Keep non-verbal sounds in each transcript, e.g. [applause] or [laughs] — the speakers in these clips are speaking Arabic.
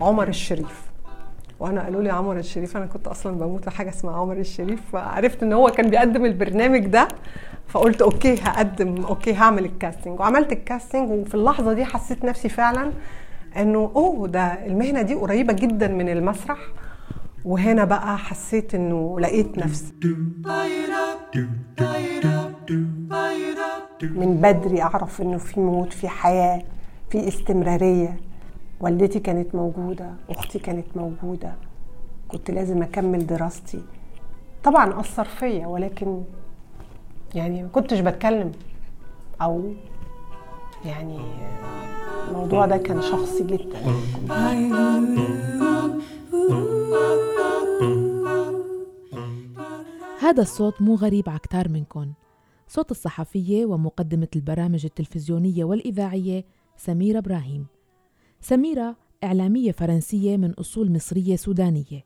عمر الشريف. وأنا قالوا لي عمر الشريف أنا كنت أصلا بموت حاجة اسمها عمر الشريف فعرفت إن هو كان بيقدم البرنامج ده فقلت okay هقدم okay هعمل ال casting. وعملت ال casting وفي اللحظة دي حسيت نفسي فعلا إنه أوه ده المهنة دي قريبة جدا من المسرح. وهنا بقى حسيت إنه لقيت نفسي. من بدري أعرف إنه في موت في حياة في استمرارية. والدتي كانت موجودة أختي كانت موجودة. كنت لازم أكمل دراستي. طبعا أثر فيا ولكن يعني ما كنتش بتكلم. أو يعني الموضوع ده كان شخصي جدا. هذا الصوت مو غريب على كتار منكم. صوت الصحفية ومقدمة البرامج التلفزيونية والإذاعية سميرة إبراهيم. سميرة إعلامية فرنسية من أصول مصرية سودانية.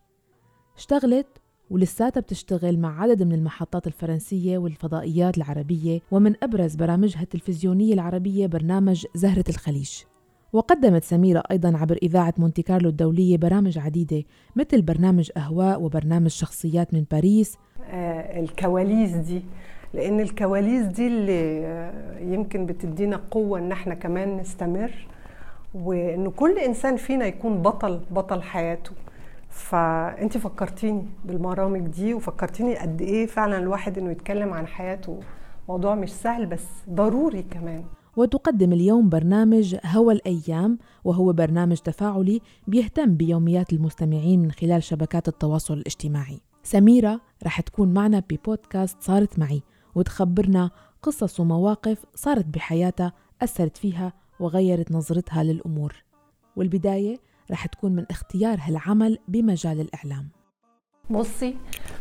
اشتغلت ولساتها بتشتغل مع عدد من المحطات الفرنسية والفضائيات العربية ومن أبرز برامجها التلفزيونية العربية برنامج زهرة الخليج. وقدمت سميرة أيضا عبر إذاعة مونتي كارلو الدولية برامج عديدة مثل برنامج أهواء وبرنامج شخصيات من باريس. آه الكواليس دي لأن الكواليس دي اللي آه يمكن بتدينا قوة إن إحنا كمان نستمر وإن كل إنسان فينا يكون بطل بطل حياته. فأنت فكرتيني بالبرامج دي وفكرتيني قد إيه فعلا الواحد إنه يتكلم عن حياته. موضوع مش سهل بس ضروري كمان. وتقدم اليوم برنامج هوى الأيام وهو برنامج تفاعلي بيهتم بيوميات المستمعين من خلال شبكات التواصل الاجتماعي. سميرة رح تكون معنا ببودكاست صارت معي. وتخبرنا قصص ومواقف صارت بحياتها أثرت فيها وغيرت نظرتها للأمور. والبداية رح تكون من اختيار هالعمل بمجال الإعلام. بصي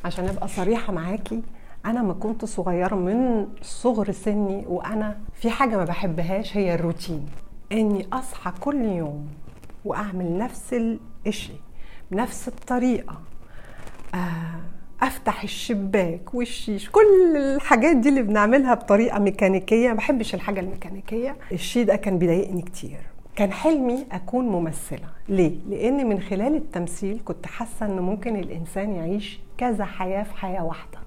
عشان أبقى صريحة معاكي أنا ما كنت صغيرة من صغر سني وأنا في حاجة ما بحبهاش هي الروتين. إني أصحى كل يوم وأعمل نفس الشيء بنفس الطريقة. أفتح الشباك والشيش كل الحاجات دي اللي بنعملها بطريقة ميكانيكية. ما بحبش الحاجة الميكانيكية. الشيء ده كان بيضايقني كتير. كان حلمي أكون ممثلة. ليه؟ لأن من خلال التمثيل كنت حاسة ان ممكن الإنسان يعيش كذا حياة في حياة واحدة.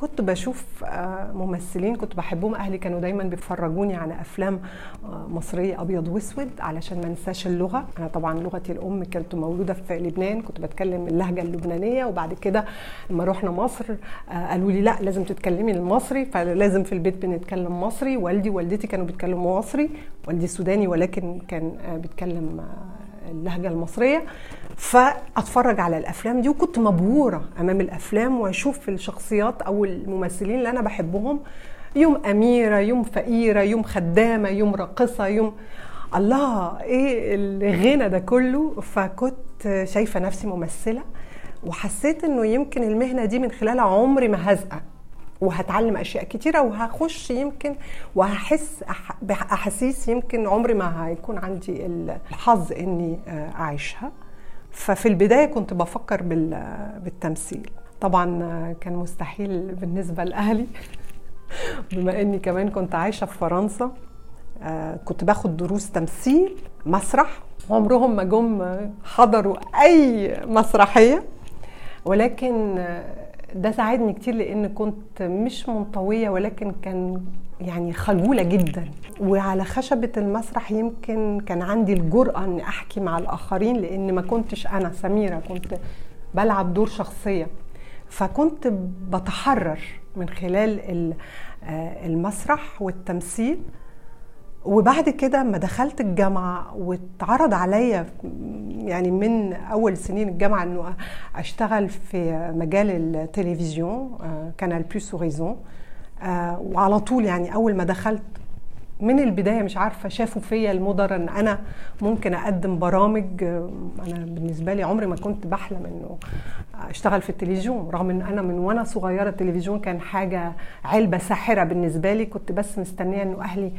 كنت بشوف ممثلين كنت بحبهم. أهلي كانوا دايما بيفرجوني على أفلام مصرية أبيض وأسود علشان ما أنساش اللغة. أنا طبعا لغتي الأم كنت مولودة في لبنان كنت بتكلم اللهجة اللبنانية. وبعد كده لما رحنا مصر قالوا لي لا لازم تتكلمي المصري فلازم في البيت بنتكلم مصري. والدي ووالدتي كانوا بيتكلموا مصري والدي سوداني ولكن كان بيتكلم اللهجة المصرية فأتفرج على الأفلام دي وكنت مبهورة أمام الأفلام وأشوف الشخصيات أو الممثلين اللي أنا بحبهم. يوم أميرة يوم فقيرة يوم خدامة يوم راقصة يوم الله إيه الغنى ده كله. فكنت شايفة نفسي ممثلة وحسيت إنه يمكن المهنة دي من خلالها عمري ما هزقق. وهتعلم أشياء كتيرة وهخش يمكن وهحس بأحاسيس يمكن عمري ما هيكون عندي الحظ إني أعيشها. ففي البداية كنت بفكر بالتمثيل. طبعا كان مستحيل بالنسبة لأهلي. [laughs] بما إني كمان كنت عايشة في فرنسا كنت باخد دروس تمثيل مسرح. عمرهم ما جم حضروا أي مسرحية. ولكن ده ساعدني كتير لأن كنت مش منطوية ولكن كان يعني خجولة جدا. وعلى خشبة المسرح يمكن كان عندي الجرأة إني أحكي مع الآخرين لأن ما كنتش أنا سميرة كنت بلعب دور شخصية. فكنت بتحرر من خلال المسرح والتمثيل وبعد كده ما دخلت الجامعة واتعرض عليا يعني من أول سنين الجامعة إنه أشتغل في مجال التلفزيون Canal+ Horizons وعلى طول يعني أول ما دخلت من البداية مش عارفة شافوا فيا المدراء إن أنا ممكن أقدم برامج. أنا بالنسبة لي عمري ما كنت بحلم إنه أشتغل في التلفزيون رغم إن أنا من وأنا صغيرة التلفزيون كان حاجة علبة ساحرة بالنسبة لي. كنت بس مستنية إنه أهلي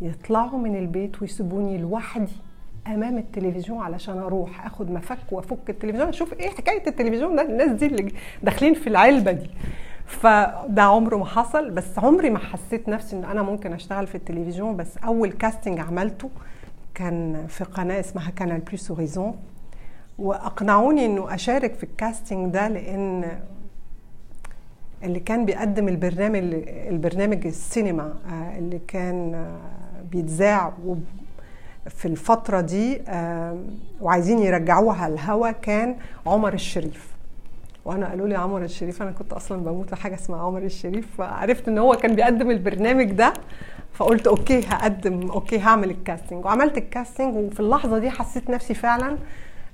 يطلعوا من البيت ويسيبوني لوحدي أمام التلفزيون علشان أروح أخد مفك وأفك التلفزيون أشوف إيه حكاية التلفزيون ده الناس دي اللي داخلين في العلبة دي. فده عمره ما حصل بس عمري ما حسيت نفسي إن أنا ممكن أشتغل في التلفزيون. بس أول casting عملته كان في قناة اسمها Canal+ Horizons وأقنعوني إنه أشارك في ال casting ده لأن اللي كان بيقدم البرنامج البرنامج السينما اللي كان بيتذاع في الفترة دي وعايزين يرجعوها الهوا كان عمر الشريف. وأنا قالوا لي عمر الشريف أنا كنت أصلا بموت حاجة اسمها عمر الشريف فعرفت إن هو كان بيقدم البرنامج ده فقلت okay هقدم okay هعمل ال casting. وعملت ال casting وفي اللحظة دي حسيت نفسي فعلا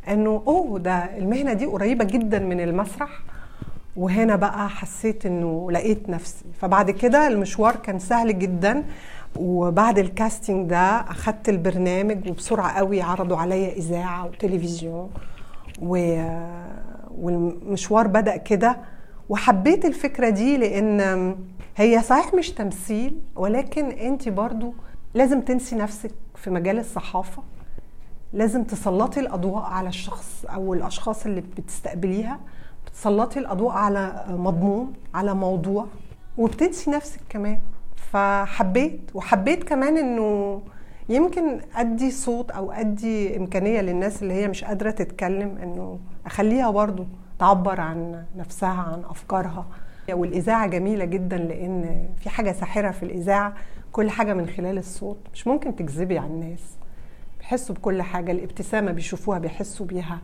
إنه أوه ده المهنة دي قريبة جدا من المسرح. وهنا بقى حسيت إنه لقيت نفسي. فبعد كده المشوار كان سهل جدا. وبعد الكاستنج ده أخدت البرنامج وبسرعة قوي عرضوا عليا إذاعة وتلفزيون و... والمشوار بدأ كده. وحبيت الفكرة دي لأن هي صحيح مش تمثيل ولكن أنت برضو لازم تنسي نفسك في مجال الصحافة. لازم تسلطي الأضواء على الشخص أو الأشخاص اللي بتستقبليها. بتسلطي الأضواء على مضمون على موضوع وبتنسي نفسك كمان. فحبيت وحبيت كمان إنه يمكن أدي صوت أو أدي إمكانية للناس اللي هي مش قادرة تتكلم إنه أخليها برضو تعبر عن نفسها عن أفكارها. والإذاعة جميلة جدا لأن في حاجة ساحرة في الإذاعة كل حاجة من خلال الصوت. مش ممكن تكذبي على الناس. بيحسوا بكل حاجة الابتسامة بيشوفوها بيحسوا بيها.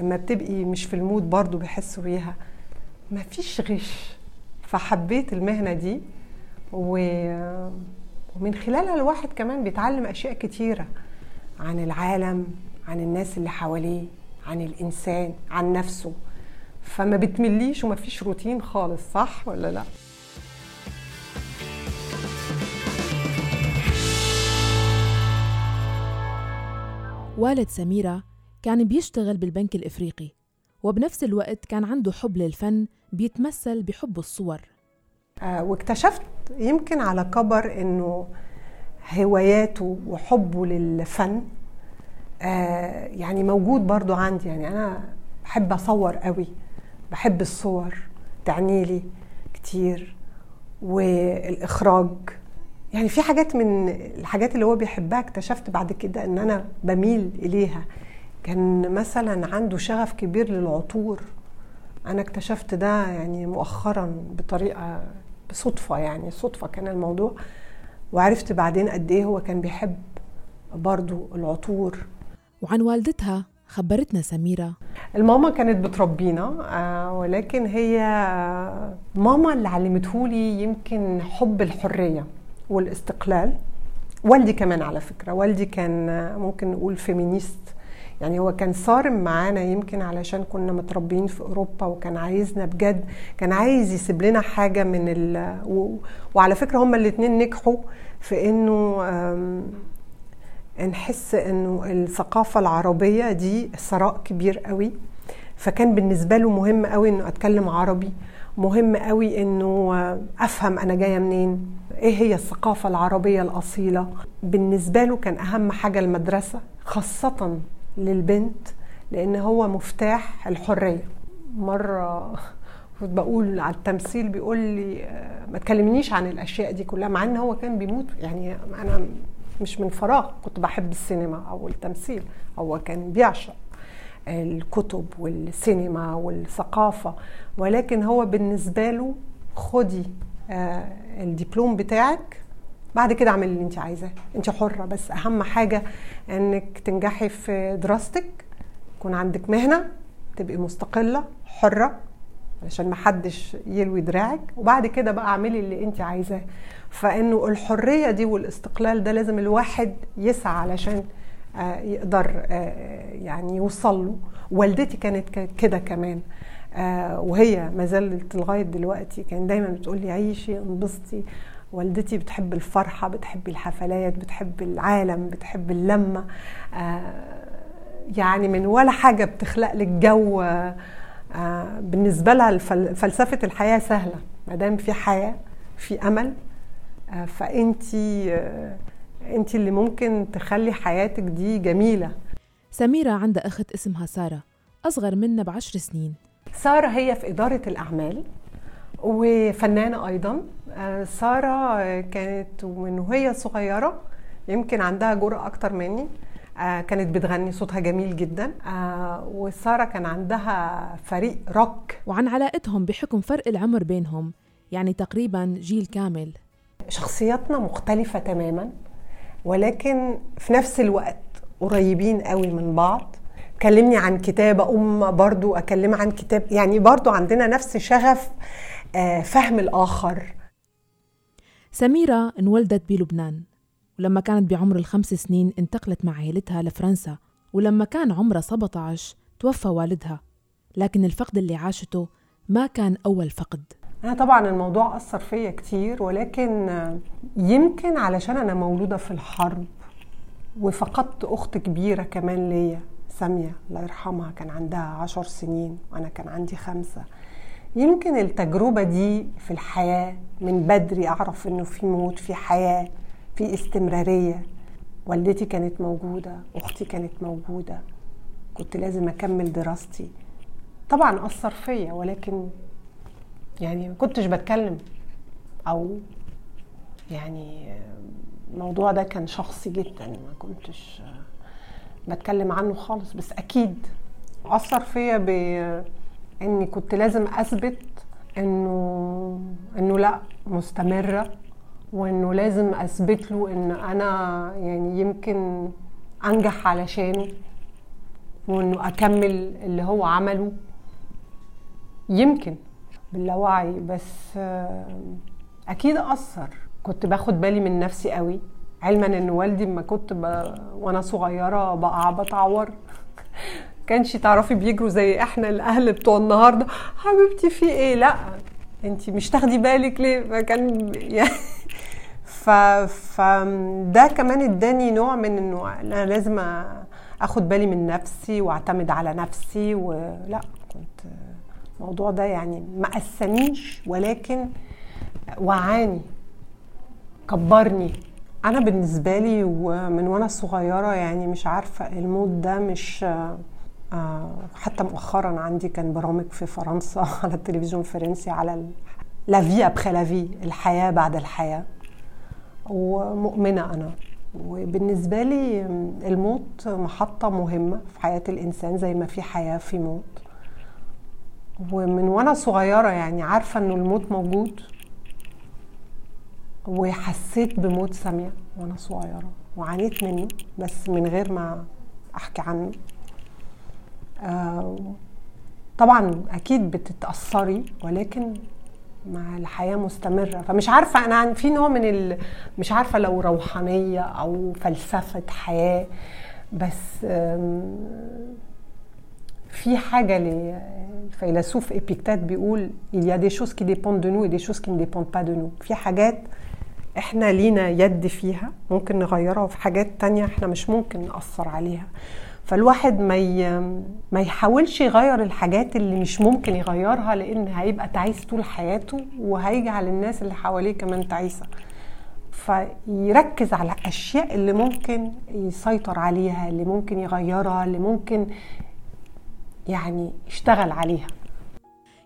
اما بتبقي مش في المود برضو بيحسوا بيها. مفيش غش. فحبيت المهنة دي. و... ومن خلالها الواحد كمان بيتعلم أشياء كتيرة عن العالم عن الناس اللي حواليه عن الإنسان عن نفسه. فما بتمليش وما فيش روتين خالص صح ولا لأ؟ والد سميرة كان بيشتغل بالبنك الإفريقي وبنفس الوقت كان عنده حب للفن بيتمثل بحب الصور. آه واكتشفت يمكن على كبر إنه هواياته وحبه للفن آه يعني موجود برضو عندي. يعني أنا بحب أصور قوي بحب الصور تعني لي كتير. والإخراج يعني في حاجات من الحاجات اللي هو بيحبها اكتشفت بعد كده إن أنا بميل إليها. كان مثلا عنده شغف كبير للعطور. أنا اكتشفت ده يعني مؤخرا بطريقة بصدفه يعني صدفة كان الموضوع. وعرفت بعدين قد إيه هو كان بيحب برضو العطور. وعن والدتها خبرتنا سميرة. الماما كانت بتربينا آه ولكن هي ماما اللي علمتهولي يمكن حب الحرية والاستقلال. والدي كمان على فكرة والدي كان ممكن نقول فيمينيست يعني هو كان صارم معانا يمكن علشان كنا متربيين في أوروبا وكان عايزنا بجد كان عايز يسيب لنا حاجة من ال و... وعلى فكرة هما الاثنين نجحوا في إنه نحس إنه الثقافة العربية دي ثراء كبير قوي. فكان بالنسبة له مهم قوي إنه أتكلم عربي مهم قوي إنه أفهم أنا جاية منين إيه هي الثقافة العربية الأصيلة. بالنسبة له كان أهم حاجة المدرسة خاصة للبنت لأن هو مفتاح الحرية. مرة كنت بقول على التمثيل بيقول لي ما تكلمنيش عن الأشياء دي كلها. مع إن هو كان بيموت يعني أنا مش من فراغ كنت بحب السينما أو التمثيل. هو كان بيعشق الكتب والسينما والثقافة. ولكن هو بالنسبة له خدي الدبلوم بتاعك بعد كده اعملي اللي انت عايزاه. انت حرة بس اهم حاجة انك تنجحي في دراستك يكون عندك مهنة تبقي مستقلة حرة علشان محدش يلوي دراعك. وبعد كده بقى اعملي اللي انت عايزاه. فانه الحرية دي والاستقلال ده لازم الواحد يسعى علشان يقدر يعني يوصل له. والدتي كانت كده كمان. وهي ما زالت لغاية دلوقتي كان دايما بتقول لي عيشي انبسطي والدتي بتحب الفرحة بتحب الحفلات بتحب العالم بتحب اللمة. يعني من ولا حاجة بتخلق لك جو بالنسبة لها فلسفة الحياة سهلة. ما دام في حياة في أمل فأنتي أنت اللي ممكن تخلي حياتك دي جميلة. سميرة عندها أخت اسمها سارة أصغر منا بعشر سنين. سارة هي في إدارة الأعمال وفنانة أيضا. سارة كانت من وهي صغيرة يمكن عندها جرأة أكتر مني. آه، كانت بتغني صوتها جميل جدا. آه، وسارة كان عندها فريق روك. وعن علاقتهم بحكم فرق العمر بينهم يعني تقريبا جيل كامل. شخصياتنا مختلفة تماما ولكن في نفس الوقت قريبين قوي من بعض. كلمني عن كتاب أم برضو أكلمها عن كتاب يعني برضو عندنا نفس شغف آه، فهم الآخر. سميرة انولدت بلبنان ولما كانت بعمر الخمس سنين انتقلت مع عائلتها لفرنسا ولما كان عمرها 17 توفى والدها لكن الفقد اللي عاشته ما كان أول فقد. أنا طبعا الموضوع أثر فيا كتير ولكن يمكن علشان أنا مولودة في الحرب وفقدت أخت كبيرة كمان ليا سامية الله يرحمها كان عندها عشر سنين وأنا كان عندي خمسة. يمكن التجربة دي في الحياة من بدري أعرف إنه في موت في حياة في استمرارية. والدتي كانت موجودة أختي كانت موجودة. كنت لازم أكمل دراستي. طبعا أثر فيا ولكن يعني ما كنتش بتكلم. أو يعني الموضوع ده كان شخصي جدا ما كنتش بتكلم عنه خالص. بس أكيد أثر فيا بإني كنت لازم أثبت إنه إنه لأ مستمرة وإنه لازم أثبت له إن أنا يعني يمكن أنجح علشانه وإنه أكمل اللي هو عمله يمكن باللاوعي بس أكيد أثر كنت باخد بالي من نفسي قوي علما إن والدي ما كنت. وأنا صغيرة بقع بتعور كانش تعرفي بيجروا زي إحنا الاهل بتوع النهارده حبيبتي في إيه؟ لا انت مش تاخدي بالك ليه؟ فكان [laughs] يعني ف... فده كمان اداني نوع من انه أنا لازم اخد بالي من نفسي واعتمد على نفسي ولا كنت الموضوع ده يعني ما قسانيش ولكن وعاني كبرني. أنا بالنسبة لي ومن وأنا صغيرة يعني مش عارفة الموت ده مش حتى مؤخرا عندي كان برامج في فرنسا [laughs] على التلفزيون الفرنسي على لا في ابخي لا في الحياة بعد الحياة. ومؤمنة أنا. وبالنسبة لي الموت محطة مهمة في حياة الإنسان زي ما في حياة في موت. ومن وأنا صغيرة يعني عارفة إنه الموت موجود. وحسيت بموت سامية وأنا صغيرة. وعانيت منه بس من غير ما أحكي عنه. آه طبعا أكيد بتتأثري ولكن مع الحياة مستمرة. فمش عارفة أنا في نوع من ال... مش عارفة لو روحانية أو فلسفة حياة بس في حاجة للفيلسوف إبيكتات بيقول il y a des choses qui dépendent de nous et des choses qui ne dépendent pas de nous. في حاجات إحنا لينا يد فيها ممكن نغيرها وفي حاجات تانية إحنا مش ممكن نأثر عليها. فالواحد ما. ما يحاولش يغير الحاجات اللي مش ممكن يغيرها لأن هيبقى تعيس طول حياته وهيجعل الناس اللي حواليه كمان تعيسة. فيركز على الاشياء اللي ممكن يسيطر عليها اللي ممكن يغيرها اللي ممكن يعني يشتغل عليها.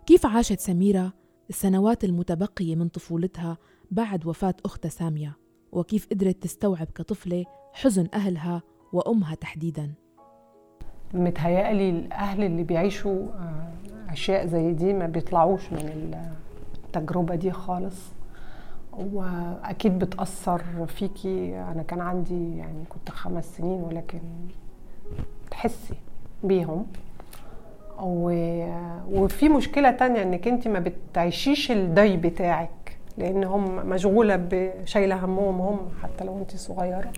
كيف عاشت سميرة السنوات المتبقية من طفولتها بعد وفاة أختها سامية؟ وكيف قدرت تستوعب كطفلة حزن أهلها وأمها تحديداً؟ متهيألي الأهل اللي بيعيشوا أشياء زي دي ما بيطلعوش من التجربة دي خالص. وأكيد بتأثر فيكي. أنا كان عندي يعني كنت خمس سنين ولكن تحسي بيهم. وفي مشكلة تانية إنك انت ما بتعيشيش الدي بتاعك لأن هم مشغولة بشايلة همهم هم حتى لو انت صغيرة.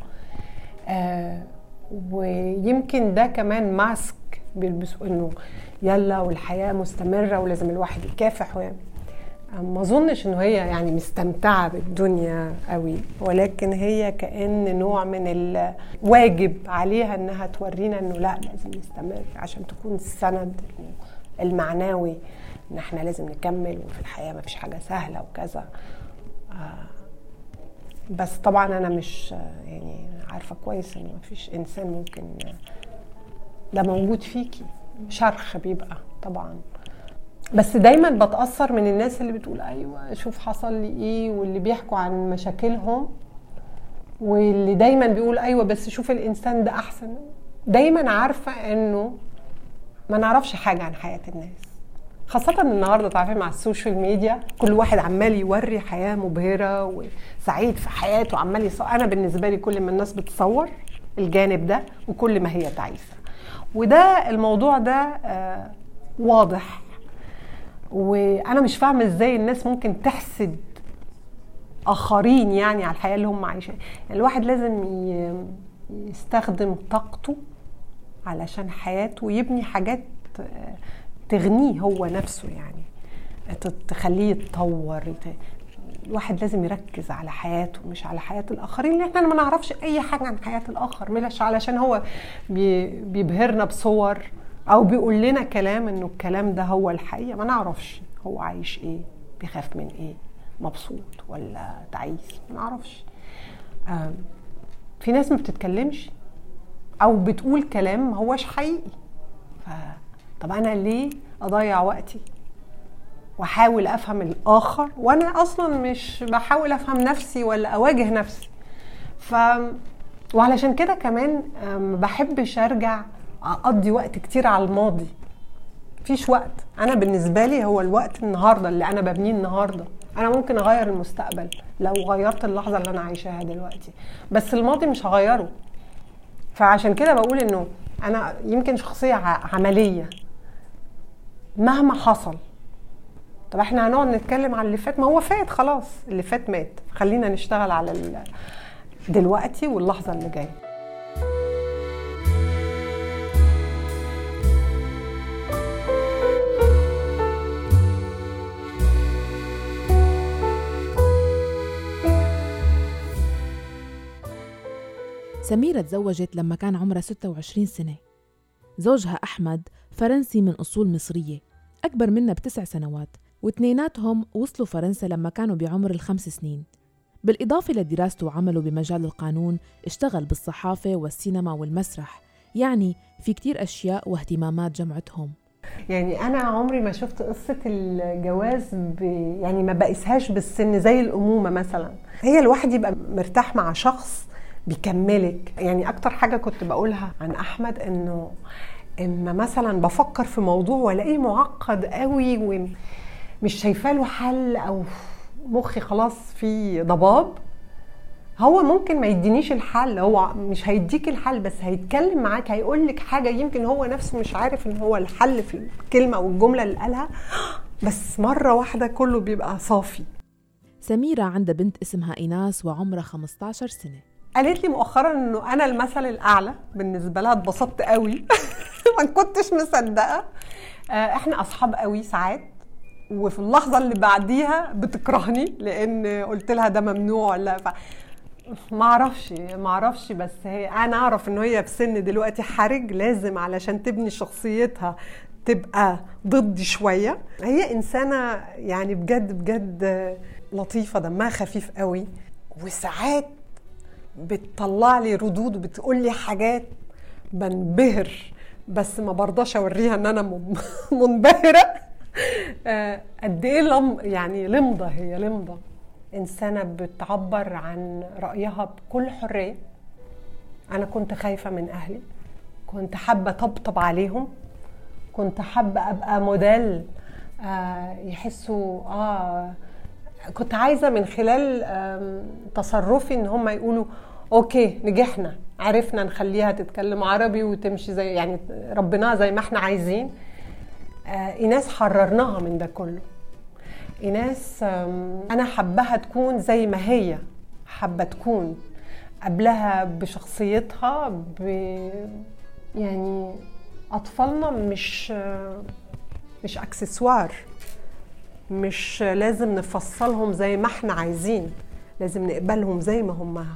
آه ويمكن ده كمان ماسك بيلبسوا إنه يلا والحياة مستمرة ولازم الواحد يكافح ويعمل ما أظنش إنه هي يعني مستمتعة بالدنيا قوي ولكن هي كأن نوع من الواجب عليها إنها تورينا إنه لا لازم نستمر عشان تكون السند المعنوي إن إحنا لازم نكمل وفي الحياة ما فيش حاجة سهلة وكذا. بس طبعا أنا مش يعني عارفة كويس ان مفيش إنسان ممكن ده موجود فيكي. شرخ بيبقى طبعا. بس دايما بتأثر من الناس اللي بتقول أيوه شوف حصل لي إيه واللي بيحكوا عن مشاكلهم واللي دايما بيقول أيوه بس شوف الإنسان ده أحسن. دايما عارفة إنه ما نعرفش حاجة عن حياة الناس. خاصة النهارده تعرفين مع ال social media كل واحد عمال يوري حياة مبهرة وسعيد في حياته عمال يصور أنا بالنسبة لي كل ما الناس بتصور الجانب ده وكل ما هي تعيسة وده الموضوع ده آه واضح. وأنا مش فاهمة إزاي الناس ممكن تحسد آخرين يعني على الحياة اللي هم عايشين يعني الواحد لازم يستخدم طاقته علشان حياته ويبني حاجات تغنيه هو نفسه يعني. تخليه يتطور الواحد لازم يركز على حياته مش على حياة الآخرين لأن إحنا ما نعرفش أي حاجة عن حياة الآخر مش علشان هو بيبهرنا بصور أو بيقول لنا كلام إنه الكلام ده هو الحقيقة ما نعرفش هو عايش إيه بيخاف من إيه مبسوط ولا تعيس ما نعرفش. في ناس ما بتتكلمش أو بتقول كلام ما هوش حقيقي. ف... طب أنا ليه أضيع وقتي؟ وأحاول أفهم الآخر وأنا أصلا مش بحاول أفهم نفسي ولا أواجه نفسي. ف وعلشان كده كمان ما بحبش أرجع أقضي وقت كتير على الماضي. مفيش وقت. أنا بالنسبة لي هو الوقت النهارده اللي أنا ببنيه النهارده. أنا ممكن أغير المستقبل لو غيرت اللحظة اللي أنا عايشاها دلوقتي. بس الماضي مش هغيره. فعشان كده بقول إنه أنا يمكن شخصية عملية. مهما حصل. طب إحنا هنقعد نتكلم على اللي فات؟ ما هو فات خلاص. اللي فات مات. خلينا نشتغل على دلوقتي واللحظة اللي جاية. سميرة تزوجت لما كان عمرها 26 سنة. زوجها أحمد فرنسي من أصول مصرية أكبر منها بتسع سنوات واثنيناتهم وصلوا فرنسا لما كانوا بعمر الخمس سنين. بالإضافة لدراسته وعمله بمجال القانون اشتغل بالصحافة والسينما والمسرح يعني في كتير أشياء واهتمامات جمعتهم. يعني أنا عمري ما شفت قصة الجواز ب... يعني ما بقيسهاش بالسن زي الأمومة مثلا. هي الواحد يبقى مرتاح مع شخص بيكملك. يعني أكتر حاجة كنت بقولها عن أحمد إنه اما مثلا بفكر في موضوع وألاقيه معقد قوي ومش شايفة له حل أو مخي خلاص في ضباب هو ممكن ما يدينيش الحل هو مش هيديك الحل بس هيتكلم معاك هيقول لك حاجة يمكن هو نفسه مش عارف إن هو الحل في الكلمة أو الجملة اللي قالها بس مرة واحدة كله بيبقى صافي. سميرة عندها بنت اسمها إيناس وعمرها 15 سنة. قالت لي مؤخرا إنه أنا المثل الأعلى بالنسبة لها اتبسطت قوي. [laughs] [laughs] ما كنتش مصدقة. إحنا أصحاب قوي ساعات وفي اللحظة اللي بعديها بتكرهني لأن قلت لها ده ممنوع ولا ف... ما أعرفش ما أعرفش بس هي أنا أعرف إن هي في سن دلوقتي حرج لازم علشان تبني شخصيتها تبقى ضدي شوية. هي إنسانة يعني بجد بجد لطيفة دمها خفيف قوي وساعات بتطلع لي ردود وبتقول لي حاجات بنبهر. بس ما برضاش اوريها ان أنا [laughs] منبهرة. قد إيه لم يعني لمضة هي لمضة. إنسانة بتعبر عن رأيها بكل حرية. أنا كنت خايفة من أهلي. كنت حابة طبطب عليهم. كنت حابة أبقى موديل آه يحسوا آه كنت عايزة من خلال تصرفي إن هم يقولوا okay نجحنا. عرفنا نخليها تتكلم عربي وتمشي زي يعني ربنا زي ما إحنا عايزين. آه ايناس حررناها من ده كله. ايناس أنا حبها تكون زي ما هي حابة تكون. قبلها بشخصيتها ب يعني أطفالنا مش مش أكسسوار. مش لازم نفصلهم زي ما إحنا عايزين. لازم نقبلهم زي ما هم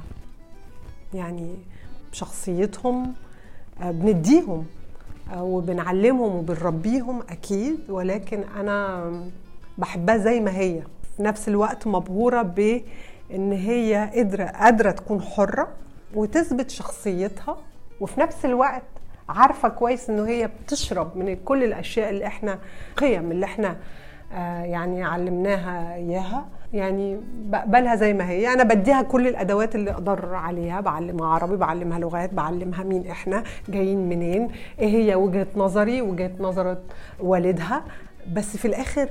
يعني بشخصيتهم بنديهم وبنعلمهم وبنربيهم أكيد ولكن أنا بحبها زي ما هي. في نفس الوقت مبهورة بإن هي قادره قادرة تكون حرة وتثبت شخصيتها وفي نفس الوقت عارفة كويس إنه هي بتشرب من كل الأشياء اللي إحنا قيم اللي إحنا آه يعني علمناها إياها. يعني بقبلها زي ما هي. أنا بديها كل الأدوات اللي أقدر عليها بعلمها عربي بعلمها لغات بعلمها مين إحنا جايين منين إيه هي وجهة نظري وجهة نظرة والدها. بس في الآخر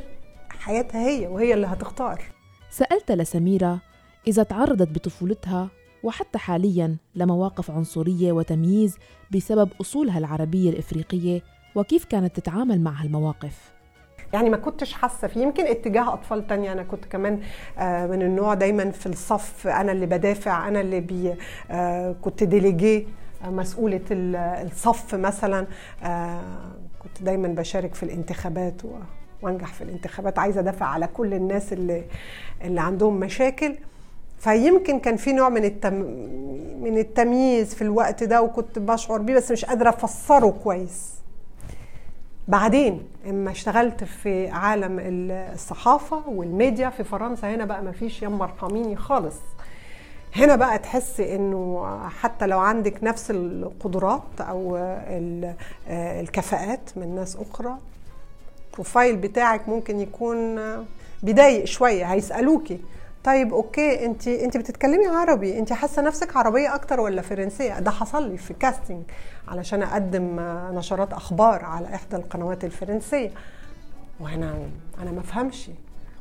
حياتها هي وهي اللي هتختار. سألت لسميرة إذا تعرضت بطفولتها وحتى حاليا لمواقف عنصرية وتمييز بسبب أصولها العربية الإفريقية وكيف كانت تتعامل مع هالمواقف يعني ما كنتش حاسة فيه. يمكن اتجاه أطفال تانية أنا كنت كمان من النوع دايما في الصف أنا اللي بدافع أنا اللي بي كنت ديليجي مسؤولة الصف مثلا. كنت دايما بشارك في الانتخابات وأنجح في الانتخابات. عايزة أدافع على كل الناس اللي اللي عندهم مشاكل. فيمكن كان في نوع من التم... من التمييز في الوقت ده وكنت بشعر بيه بس مش قادرة أفسره كويس. بعدين اما اشتغلت في عالم الصحافة والميديا في فرنسا هنا بقى ما فيش يما ارحميني خالص. هنا بقى تحسي إنه حتى لو عندك نفس القدرات أو الكفاءات من ناس أخرى ال profile بتاعك ممكن يكون بيضايق شوية هيسألوكي. طيب okay أنت أنت بتتكلمي عربي. أنت حاسة نفسك عربية أكتر ولا فرنسية؟ ده حصل لي في casting علشان أقدم نشرات أخبار على إحدى القنوات الفرنسية. وأنا أنا ما أفهمش.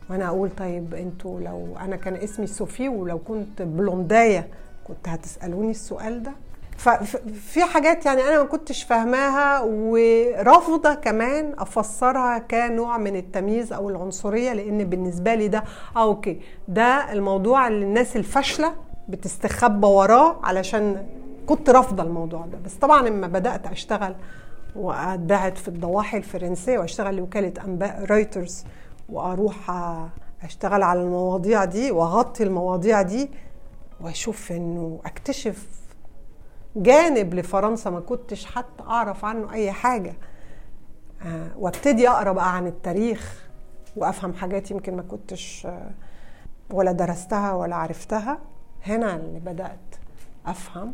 وأنا أقول طيب أنتوا لو أنا كان اسمي صوفي ولو كنت بلونداية كنت هتسألوني السؤال ده؟ ففي حاجات يعني أنا ما كنتش فاهماها ورافضة كمان أفسرها كنوع من التمييز أو العنصرية لأن بالنسبة لي ده آه okay. ده الموضوع اللي الناس الفاشلة بتستخبى وراه علشان كنت رافضة الموضوع ده. بس طبعا لما بدأت أشتغل وقعدت في الضواحي الفرنسية وأشتغل لوكالة أنباء رويترز وأروح أشتغل على المواضيع دي وأغطي المواضيع دي وأشوف إنه أكتشف جانب لفرنسا ما كنتش حتى أعرف عنه أي حاجة. آه وابتدي أقرأ بقى عن التاريخ وأفهم حاجات يمكن ما كنتش آه ولا درستها ولا عرفتها. هنا اللي بدأت أفهم.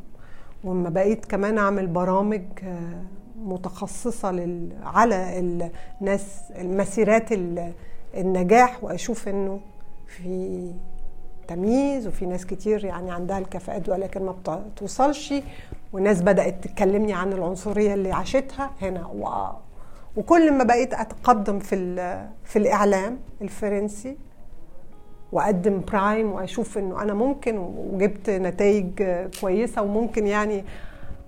وما بقيت كمان أعمل برامج آه متخصصة لل... على الناس المسيرات النجاح وأشوف إنه في تمييز وفي ناس كتير يعني عندها الكفاءات ولكن ما بتوصلش. وناس بدأت تكلمني عن العنصرية اللي عاشتها هنا. و... وكل ما بقيت أتقدم في في الإعلام الفرنسي وأقدم برايم وأشوف إنه أنا ممكن وجبت نتائج كويسة وممكن يعني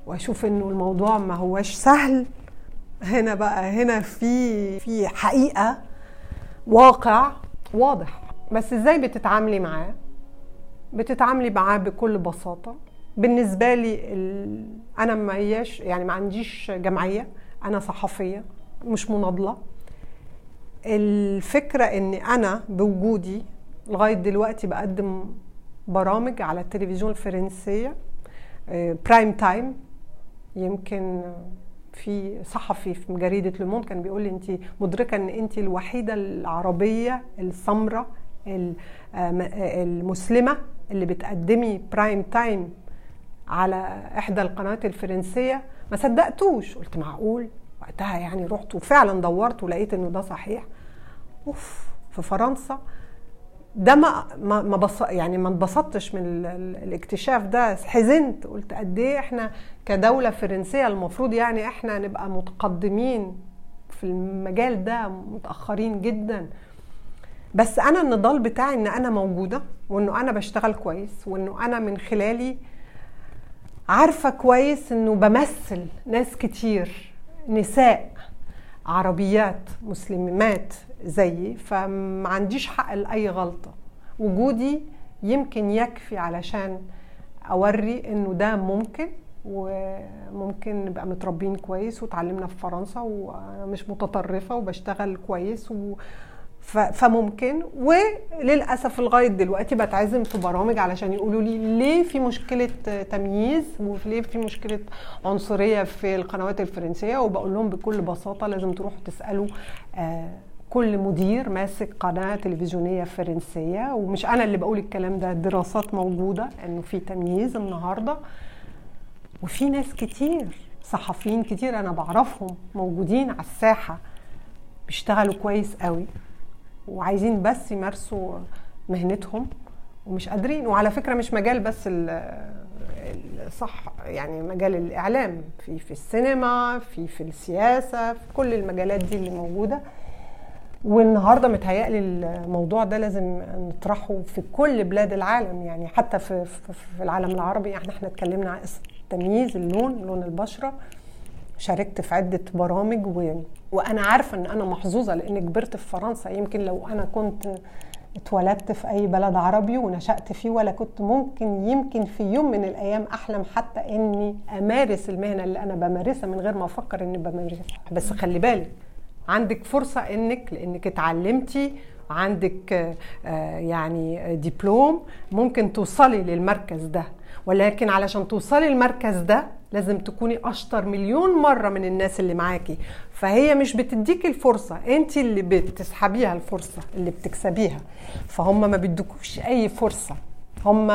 وأشوف إنه الموضوع ما هواش سهل. هنا بقى هنا في في حقيقة واقع واضح. بس إزاي بتتعاملي معاه؟ بتتعاملي معاه بكل بساطة. بالنسبة لي ال... أنا ما هياش يعني ما عنديش جمعية أنا صحفية مش مناضلة. الفكرة إن أنا بوجودي لغاية دلوقتي بقدم برامج على التلفزيون الفرنسية prime time يمكن في صحفي في جريدة Le Monde كان بيقول لي انت مدركة إن انت الوحيدة العربية السمراء المسلمة اللي بتقدمي prime time على إحدى القنوات الفرنسية. ما صدقتوش. قلت معقول؟ وقتها يعني رحت وفعلا دورت ولقيت إنه ده صحيح. أوف في فرنسا. ده ما ما ما بص يعني ما انبسطتش من الاكتشاف ده. حزنت. قلت قد إيه إحنا كدولة فرنسية المفروض يعني إحنا نبقى متقدمين في المجال ده متأخرين جدا. بس أنا النضال بتاعي إن أنا موجودة وإنه أنا بشتغل كويس وإنه أنا من خلالي عارفة كويس إنه بمثل ناس كتير نساء عربيات مسلمات زيي فما عنديش حق لأي غلطة. وجودي يمكن يكفي علشان أوري إنه ده ممكن وممكن نبقى متربين كويس وتعلمنا في فرنسا وأنا مش متطرفة وبشتغل كويس و فممكن. وللأسف لغاية دلوقتي بتعزم في برامج علشان يقولوا لي ليه في مشكلة تمييز وليه في مشكلة عنصرية في القنوات الفرنسية وبقول لهم بكل بساطة لازم تروحوا تسألوا كل مدير ماسك قناة تلفزيونية فرنسية ومش أنا اللي بقول الكلام ده الدراسات موجودة إنه في تمييز النهارده. وفي ناس كتير صحفيين كتير أنا بعرفهم موجودين على الساحة بيشتغلوا كويس قوي. وعايزين بس يمارسوا مهنتهم ومش قادرين. وعلى فكرة مش مجال بس صح يعني مجال الإعلام في في السينما في في السياسة في كل المجالات دي اللي موجودة. والنهاردة متهيألي الموضوع ده لازم نطرحه في كل بلاد العالم. يعني حتى في في العالم العربي إحنا إحنا اتكلمنا عن التمييز اللون لون البشرة. شاركت في عدة برامج و... وأنا عارفة إن أنا محظوظة لأني كبرت في فرنسا. يمكن لو أنا كنت اتولدت في أي بلد عربي ونشأت فيه ولا كنت ممكن يمكن في يوم من الأيام أحلم حتى إني أمارس المهنة اللي أنا بمارسها من غير ما أفكر إني بمارسها. بس خلي بالك عندك فرصة إنك لأنك اتعلمتي عندك يعني دبلوم ممكن توصلي للمركز ده. ولكن علشان توصلي المركز ده لازم تكوني أشطر مليون مرة من الناس اللي معاكي. فهي مش بتديكي الفرصة انت اللي بتسحبيها الفرصة اللي بتكسبيها. فهم ما بيدوكوش أي فرصة. هم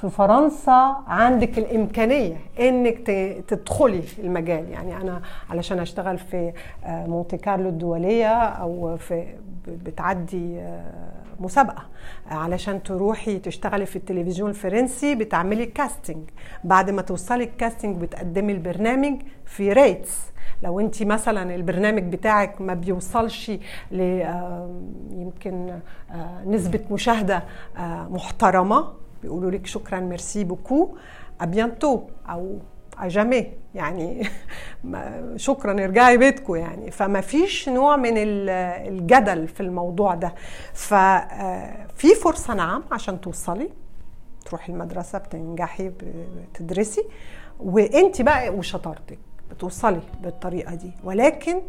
في فرنسا عندك الإمكانية إنك تدخلي المجال. يعني أنا علشان أشتغل في مونتي كارلو الدولية أو في بتعدي مسابقة علشان تروحي تشتغلي في التلفزيون الفرنسي بتعملي casting بعد ما توصلي ال casting بتقدمي البرنامج في rates لو انت مثلا البرنامج بتاعك ما بيوصلش ل يمكن نسبة مشاهدة محترمة بيقولوا لك شكرا merci beaucoup à bientôt أو à jamais يعني [laughs] شكرا ارجعي بيتكم يعني. فما فيش نوع من الجدل في الموضوع ده. ففي فرصة نعم عشان توصلي. تروحي المدرسة بتنجحي بتدرسي. وانت بقى وشطارتك. بتوصلي بالطريقة دي. ولكن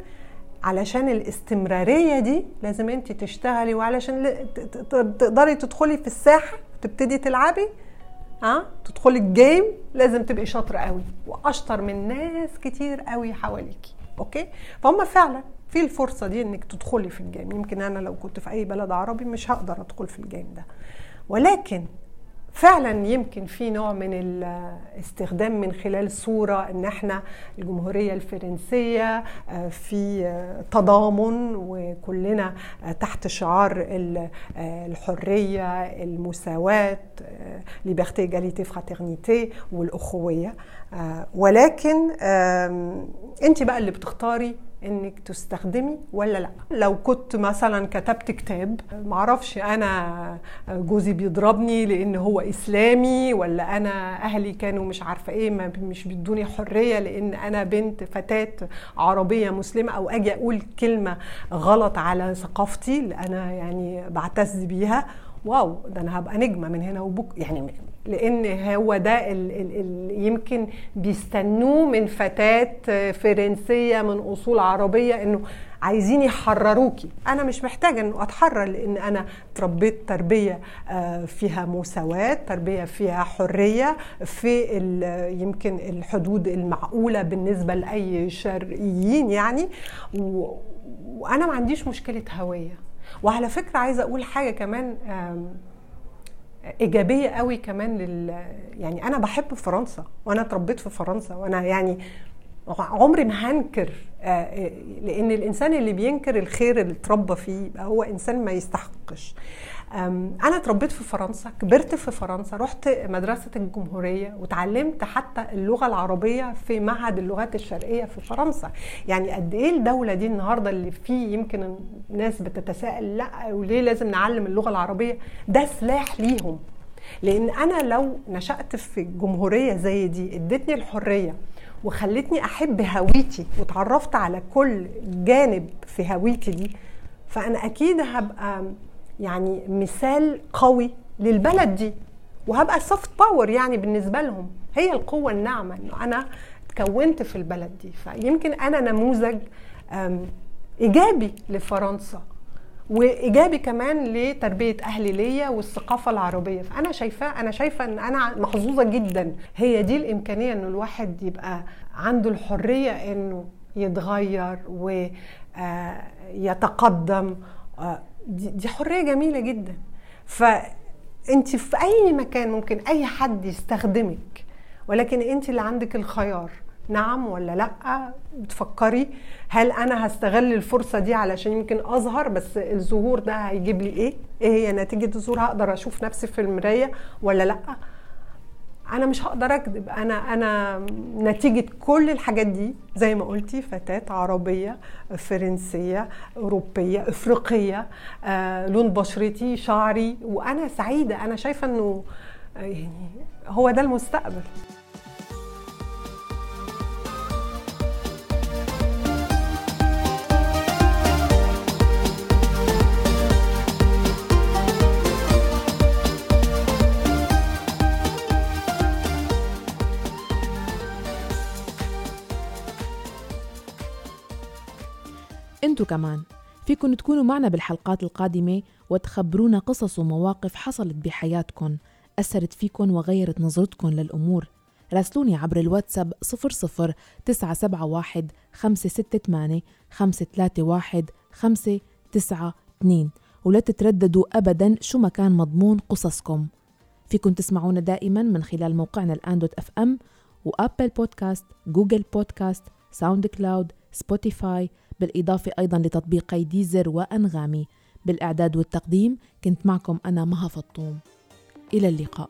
علشان الاستمرارية دي لازم انت تشتغلي وعلشان تقدري تدخلي في الساحة تبتدي تلعبي ها؟ تدخلي ال game لازم تبقي شاطرة قوي وأشطر من ناس كتير قوي حواليكي okay؟ فهم فعلا في الفرصة دي إنك تدخلي في ال game يمكن أنا لو كنت في أي بلد عربي مش هقدر أدخل في ال game ده. ولكن فعلا يمكن في نوع من الاستخدام من خلال صورة إن إحنا الجمهورية الفرنسية في تضامن وكلنا تحت شعار الحرية المساواة liberté égalité fraternité والأخوية ولكن انت بقى اللي بتختاري انك تستخدمي ولا لا. لو كنت مثلا كتبت كتاب معرفش أنا جوزي بيضربني لأن هو إسلامي ولا أنا أهلي كانوا مش عارفة إيه ما مش بيدوني حرية لأن أنا بنت فتاة عربية مسلمة أو أجي أقول كلمة غلط على ثقافتي اللي أنا يعني بعتز بيها. واو ده أنا هبقى نجمة من هنا وبك يعني لأن هو ده ال ال ال يمكن بيستنوه من فتاة فرنسية من أصول عربية إنه عايزين يحرروكي. أنا مش محتاجة إنه أتحرر لأن أنا تربيت تربية فيها مساواة تربية فيها حرية في يمكن الحدود المعقولة بالنسبة لأي شرقيين يعني. وأنا ما عنديش مشكلة هوية. وعلى فكرة عايزة أقول حاجة كمان إيجابية قوي كمان لل يعني أنا بحب فرنسا وأنا اتربيت في فرنسا وأنا يعني عمري ما هنكر لأن الإنسان اللي بينكر الخير اللي اتربى فيه هو إنسان ما يستحقش. أنا اتربيت في فرنسا كبرت في فرنسا رحت مدرسة الجمهورية وتعلمت حتى اللغة العربية في معهد اللغات الشرقية في فرنسا. يعني قد إيه الدولة دي النهارده اللي فيه يمكن الناس بتتساءل لأ وليه لازم نعلم اللغة العربية؟ ده سلاح ليهم. لأن أنا لو نشأت في جمهورية زي دي ادتني الحرية وخلتني أحب هويتي وتعرفت على كل جانب في هويتي دي فأنا أكيد هبقى يعني مثال قوي للبلد دي. وهبقى soft power يعني بالنسبة لهم. هي القوة الناعمة إنه أنا اتكونت في البلد دي. فيمكن أنا نموذج إيجابي لفرنسا وإيجابي كمان لتربية أهلي ليا والثقافة العربية. فأنا شايفاه أنا شايفة إن أنا محظوظة جدا. هي دي الإمكانية إنه الواحد يبقى عنده الحرية إنه يتغير ويتقدم دي حرية جميلة جدا. فانت في أي مكان ممكن أي حد يستخدمك ولكن انت اللي عندك الخيار نعم ولا لأ؟ بتفكري هل أنا هستغل الفرصة دي علشان يمكن أظهر بس الظهور ده هيجيب لي إيه؟ إيه هي نتيجة الظهور؟ هقدر أشوف نفسي في المراية ولا لأ؟ أنا مش هقدر أكذب. أنا أنا نتيجة كل الحاجات دي زي ما قلتي فتاة عربية فرنسية أوروبية إفريقية آه، لون بشرتي شعري وأنا سعيدة. أنا شايفة إنه آه، يعني هو ده المستقبل. انتو كمان فيكن تكونوا معنا بالحلقات القادمة وتخبرونا قصص ومواقف حصلت بحياتكم أثرت فيكن وغيرت نظرتكم للأمور. راسلوني عبر الواتساب 00 971 568 531 592 ولا تترددوا أبدا شو ما كان مضمون قصصكم. فيكن تسمعونا دائما من خلال موقعنا الآن dot FM و Apple Podcast Google Podcast ساوند كلاود سبوتيفاي بالإضافة أيضا لتطبيقي ديزر وأنغامي. بالإعداد والتقديم كنت معكم أنا مها فطوم. إلى اللقاء.